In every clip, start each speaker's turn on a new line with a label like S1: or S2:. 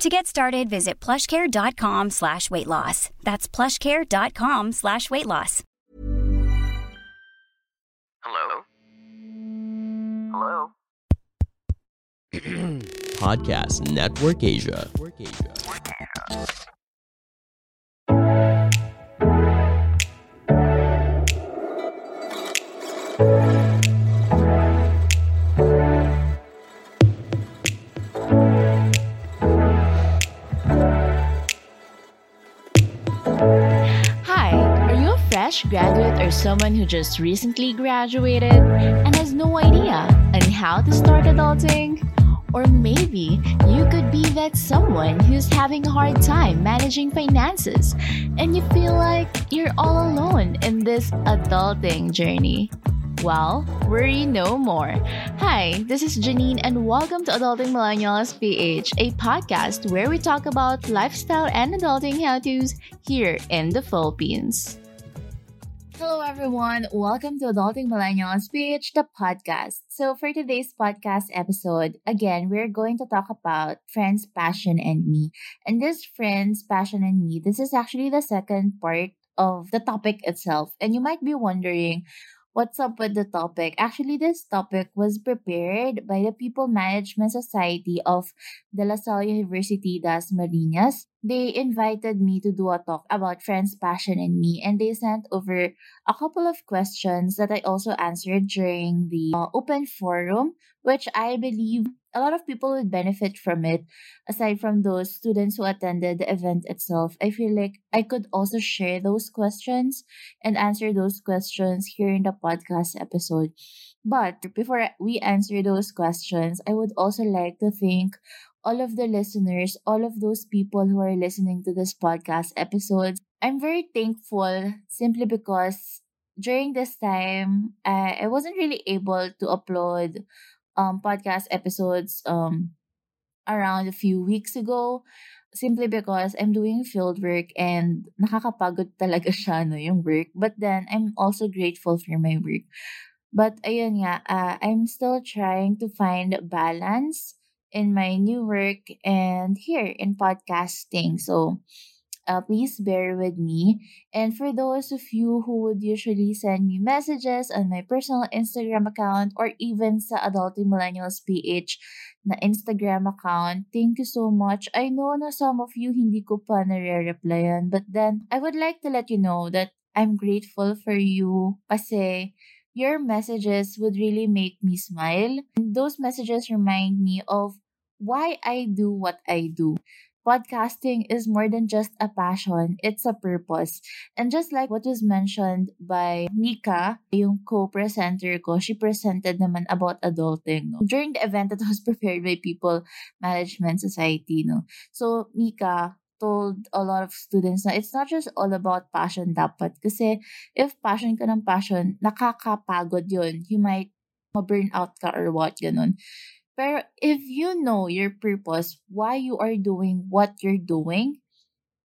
S1: To get started, visit plushcare.com slash weight loss. That's plushcare.com slash weight loss.
S2: Hello? Hello?
S3: Podcast Network Asia.
S4: Hi, fresh graduate or someone who just recently graduated and has no idea on how to start adulting? Or maybe you could be that someone who's having a hard time managing finances and you feel like you're all alone in this adulting journey. Well, worry no more. Hi, this is Janine, and welcome to Adulting Millennials PH, a podcast where we talk about lifestyle and adulting how to's here in the Philippines. Hello, everyone. Welcome to Adulting Millennials PH, the podcast. So, for today's podcast episode, again, we're going to talk about Friends, Passion, and Me. And this Friends, Passion, and Me, this is actually the second part of the topic itself. And you might be wondering, What's up with the topic? Actually, this topic was prepared by the People Management Society of De La Salle University Dasmariñas. They invited me to do a talk about friends, passion, and me, and they sent over a couple of questions that I also answered during the uh, open forum, which I believe a lot of people would benefit from it. Aside from those students who attended the event itself, I feel like I could also share those questions and answer those questions here in the podcast episode. But before we answer those questions, I would also like to thank all of the listeners, all of those people who are listening to this podcast episodes. I'm very thankful simply because during this time, I, I wasn't really able to upload um, podcast episodes um, around a few weeks ago simply because I'm doing field work and nakakapagod talaga siya no, yung work. But then, I'm also grateful for my work. But ayun nga, uh, I'm still trying to find balance in my new work and here in podcasting. So, uh, please bear with me. And for those of you who would usually send me messages on my personal Instagram account or even sa Adulting Millennials PH na Instagram account, thank you so much. I know na some of you hindi ko pa nare-replyan, but then I would like to let you know that I'm grateful for you kasi your messages would really make me smile. And those messages remind me of why I do what I do podcasting is more than just a passion, it's a purpose. And just like what was mentioned by Mika, yung co-presenter ko, she presented naman about adulting. No? During the event that was prepared by People Management Society. No? So, Mika, told a lot of students na it's not just all about passion dapat. Kasi if passion ka ng passion, nakakapagod yun. You might ma-burn out ka or what, ganun. Pero if you know your purpose, why you are doing what you're doing,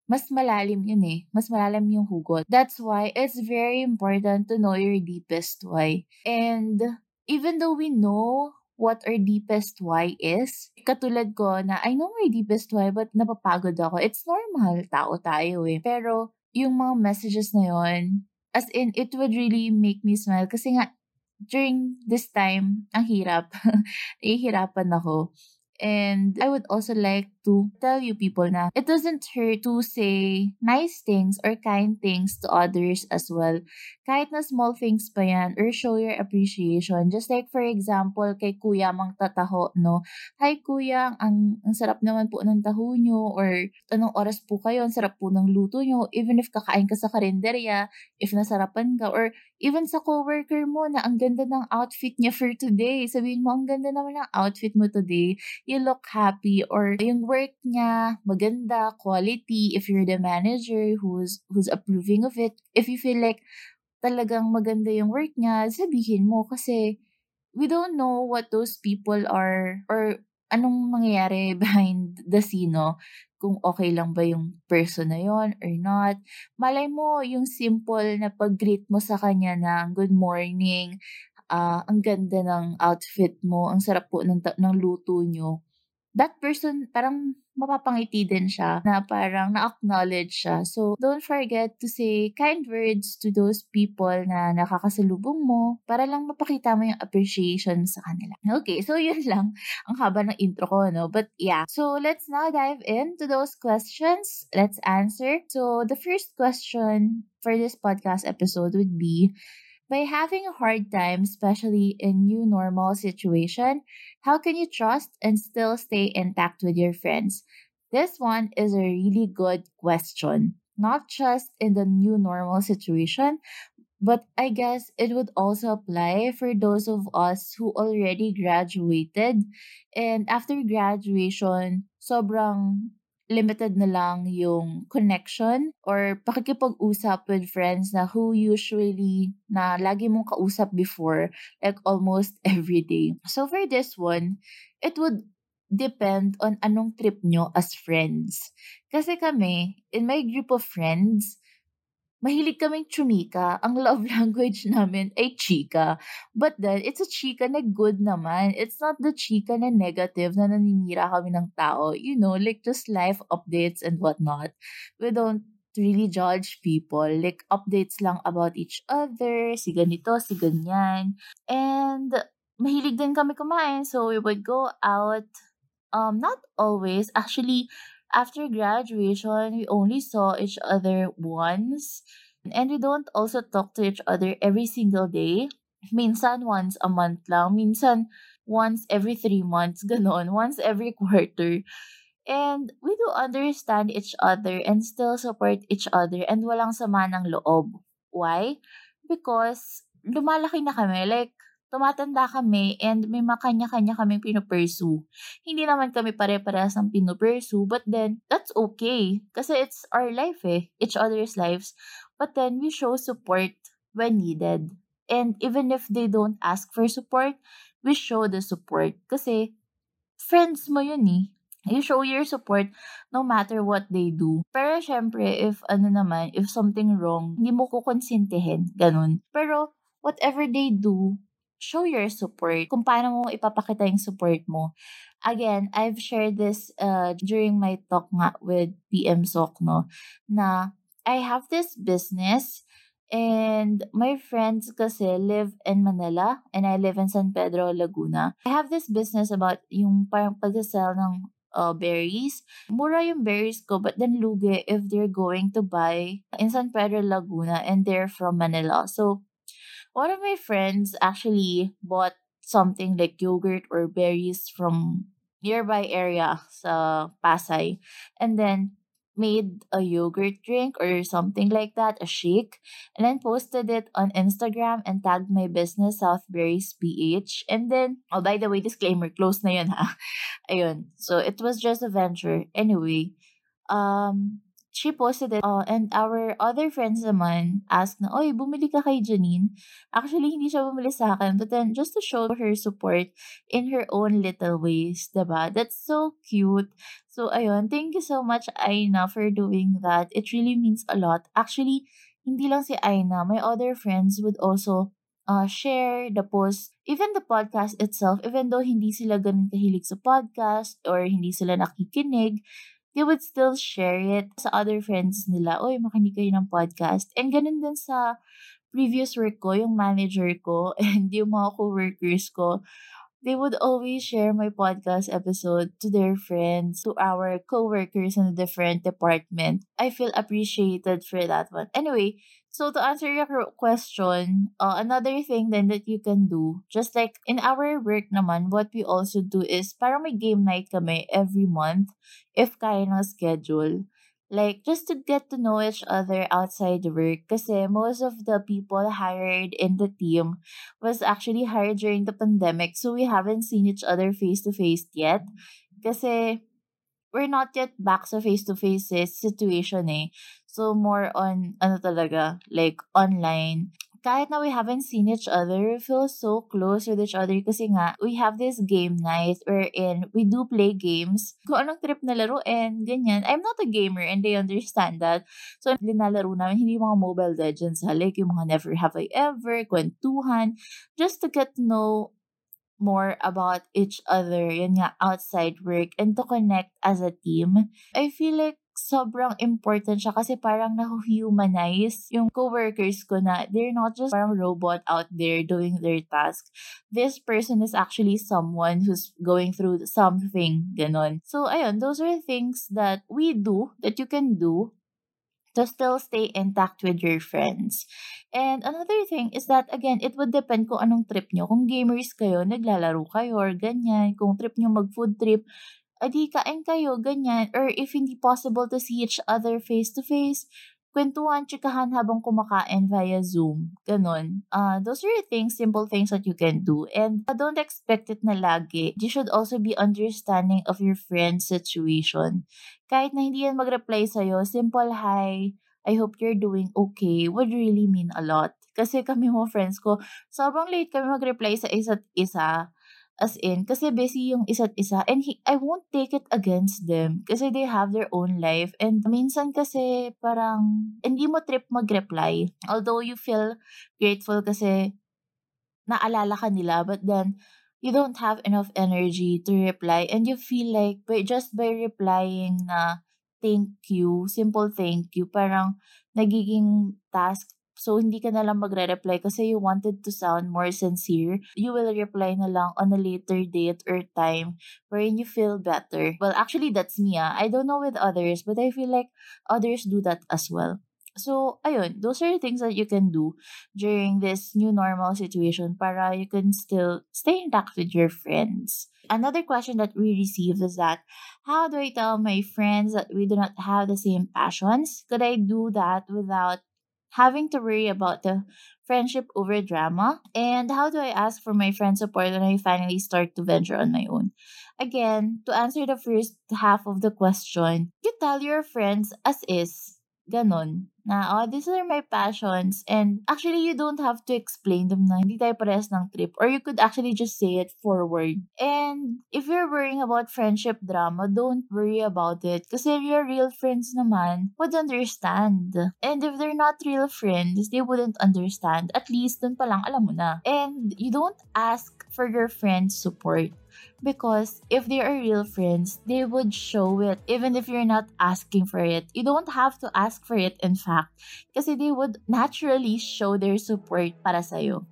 S4: mas malalim yun eh. Mas malalim yung hugot. That's why it's very important to know your deepest why. And even though we know what our deepest why is, katulad ko na I know my deepest why but napapagod ako. It's normal, tao tayo eh. Pero yung mga messages na yon as in, it would really make me smile kasi nga, during this time, ang hirap. Nahihirapan ako. And I would also like to tell you people na it doesn't hurt to say nice things or kind things to others as well. Kahit na small things pa yan or show your appreciation. Just like for example, kay Kuya Mang Tataho, no? Hi Kuya, ang, ang sarap naman po ng taho nyo or anong oras po kayo, ang sarap po ng luto nyo. Even if kakain ka sa karinderya, if nasarapan ka, or even sa coworker mo na ang ganda ng outfit niya for today. Sabihin mo, ang ganda naman ng outfit mo today you look happy or yung work niya maganda, quality, if you're the manager who's who's approving of it, if you feel like talagang maganda yung work niya, sabihin mo kasi we don't know what those people are or anong mangyayari behind the scene, no? Kung okay lang ba yung person na yon or not. Malay mo, yung simple na pag-greet mo sa kanya ng good morning, uh, ang ganda ng outfit mo, ang sarap po ng, ng luto nyo. That person, parang mapapangiti din siya na parang na-acknowledge siya. So, don't forget to say kind words to those people na nakakasalubong mo para lang mapakita mo yung appreciation sa kanila. Okay, so yun lang ang haba ng intro ko, no? But yeah, so let's now dive into those questions. Let's answer. So, the first question for this podcast episode would be, by having a hard time, especially in new normal situation, how can you trust and still stay intact with your friends? This one is a really good question. Not just in the new normal situation, but I guess it would also apply for those of us who already graduated and after graduation, sobrang limited na lang yung connection or pakikipag-usap with friends na who usually na lagi mong kausap before, like almost every day. So for this one, it would depend on anong trip nyo as friends. Kasi kami, in my group of friends, mahilig kaming chumika. Ang love language namin ay chika. But then, it's a chika na good naman. It's not the chika na negative na naninira kami ng tao. You know, like just life updates and whatnot. We don't really judge people. Like, updates lang about each other. Si ganito, si ganyan. And, mahilig din kami kumain. So, we would go out. Um, not always. Actually, after graduation, we only saw each other once. And we don't also talk to each other every single day. Minsan once a month lang. Minsan once every three months. Ganon. Once every quarter. And we do understand each other and still support each other and walang sama ng loob. Why? Because lumalaki na kami. Like, tumatanda kami and may makanya-kanya kami pinupursue. Hindi naman kami pare-parehas ng pinupursue, but then, that's okay. Kasi it's our life eh, each other's lives. But then, we show support when needed. And even if they don't ask for support, we show the support. Kasi, friends mo yun eh. You show your support no matter what they do. Pero syempre, if ano naman, if something wrong, hindi mo kukonsintihin. Ganun. Pero, whatever they do, show your support, kung paano mo ipapakita yung support mo. Again, I've shared this uh, during my talk nga with PM Sok, no, na I have this business and my friends kasi live in Manila and I live in San Pedro, Laguna. I have this business about yung parang pag-sell ng uh, berries. Mura yung berries ko, but then lugi if they're going to buy in San Pedro, Laguna and they're from Manila. So, one of my friends actually bought something like yogurt or berries from nearby area sa Pasay and then made a yogurt drink or something like that, a shake, and then posted it on Instagram and tagged my business, Southberries PH. And then, oh, by the way, disclaimer, close na yun ha. Ayun. So, it was just a venture. Anyway, um, she posted it uh, and our other friends naman asked na, Oy, bumili ka kay Janine. Actually, hindi siya bumili sa akin but then just to show her support in her own little ways, diba? That's so cute. So, ayun, thank you so much, Aina, for doing that. It really means a lot. Actually, hindi lang si Aina, my other friends would also uh, share the post, even the podcast itself, even though hindi sila ganun kahilig sa podcast or hindi sila nakikinig, they would still share it sa other friends nila. Oy, makinig kayo ng podcast. And ganun din sa previous work ko, yung manager ko and yung mga co-workers ko they would always share my podcast episode to their friends, to our co-workers in a different department. I feel appreciated for that one. Anyway, so to answer your question, uh, another thing then that you can do, just like in our work naman, what we also do is parang may game night kami every month if kaya ng schedule. Like, just to get to know each other outside work. Kasi most of the people hired in the team was actually hired during the pandemic. So, we haven't seen each other face-to-face yet. Kasi, we're not yet back sa face-to-face situation eh. So, more on, ano talaga, like, online. Kahit na we haven't seen each other, we feel so close with each other kasi nga, we have this game night wherein we do play games. Kung anong trip na laro and ganyan. I'm not a gamer and they understand that. So, linalaro namin hindi mga Mobile Legends halik, yung mga Never Have I Ever, kwentuhan, just to get to know more about each other, yun nga, outside work, and to connect as a team. I feel like sobrang important siya kasi parang nahuhumanize yung coworkers ko na they're not just parang robot out there doing their task. This person is actually someone who's going through something, ganon. So, ayun, those are things that we do, that you can do to still stay intact with your friends. And another thing is that, again, it would depend kung anong trip nyo. Kung gamers kayo, naglalaro kayo or ganyan. Kung trip nyo mag-food trip, adi kain kayo, ganyan. Or if hindi possible to see each other face-to-face, kwentuhan, chikahan habang kumakain via Zoom. Ganon. Uh, those are things, simple things that you can do. And uh, don't expect it na lagi. You should also be understanding of your friend's situation. Kahit na hindi yan mag-reply sa'yo, simple hi, I hope you're doing okay would really mean a lot. Kasi kami mo friends ko, sobrang late kami mag-reply sa isa't isa. As in, kasi busy yung isa't isa and he, I won't take it against them kasi they have their own life and minsan kasi parang hindi mo trip mag-reply. Although you feel grateful kasi naalala ka nila but then you don't have enough energy to reply and you feel like by, just by replying na thank you, simple thank you, parang nagiging task So, hindi ka na lang magre-reply kasi you wanted to sound more sincere. You will reply na lang on a later date or time wherein you feel better. Well, actually, that's me. Ah. I don't know with others, but I feel like others do that as well. So, ayun, those are things that you can do during this new normal situation para you can still stay intact with your friends. Another question that we received is that, how do I tell my friends that we do not have the same passions? Could I do that without having to worry about the friendship over drama? And how do I ask for my friend's support when I finally start to venture on my own? Again, to answer the first half of the question, you tell your friends as is. Ganon. Na, oh, these are my passions. And actually, you don't have to explain them na hindi tayo parehas ng trip. Or you could actually just say it forward. And if you're worrying about friendship drama, don't worry about it. Kasi your real friends naman would understand. And if they're not real friends, they wouldn't understand. At least, dun pa lang alam mo na. And you don't ask for your friend's support because if they are real friends, they would show it even if you're not asking for it. You don't have to ask for it in fact kasi they would naturally show their support para sa'yo.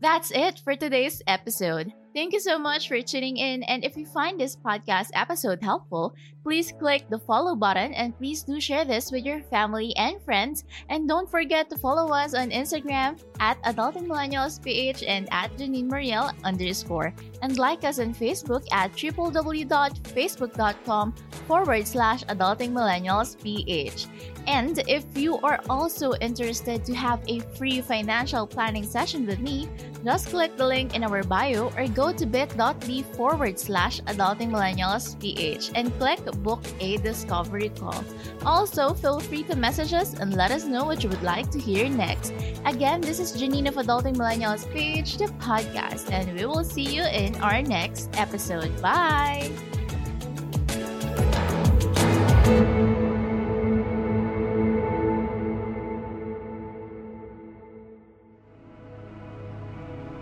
S5: That's it for today's episode. Thank you so much for tuning in. And if you find this podcast episode helpful, please click the follow button and please do share this with your family and friends. And don't forget to follow us on Instagram at AdultingMillennialsPH and at Janine Mariel underscore. And like us on Facebook at www.facebook.com forward slash AdultingMillennialsPH. And if you are also interested to have a free financial planning session with me, just click the link in our bio or go to bit.ly forward slash adultingmillennialsph and click book a discovery call. Also, feel free to message us and let us know what you would like to hear next. Again, this is Janine of Adulting Millennials page, the podcast, and we will see you in our next episode. Bye!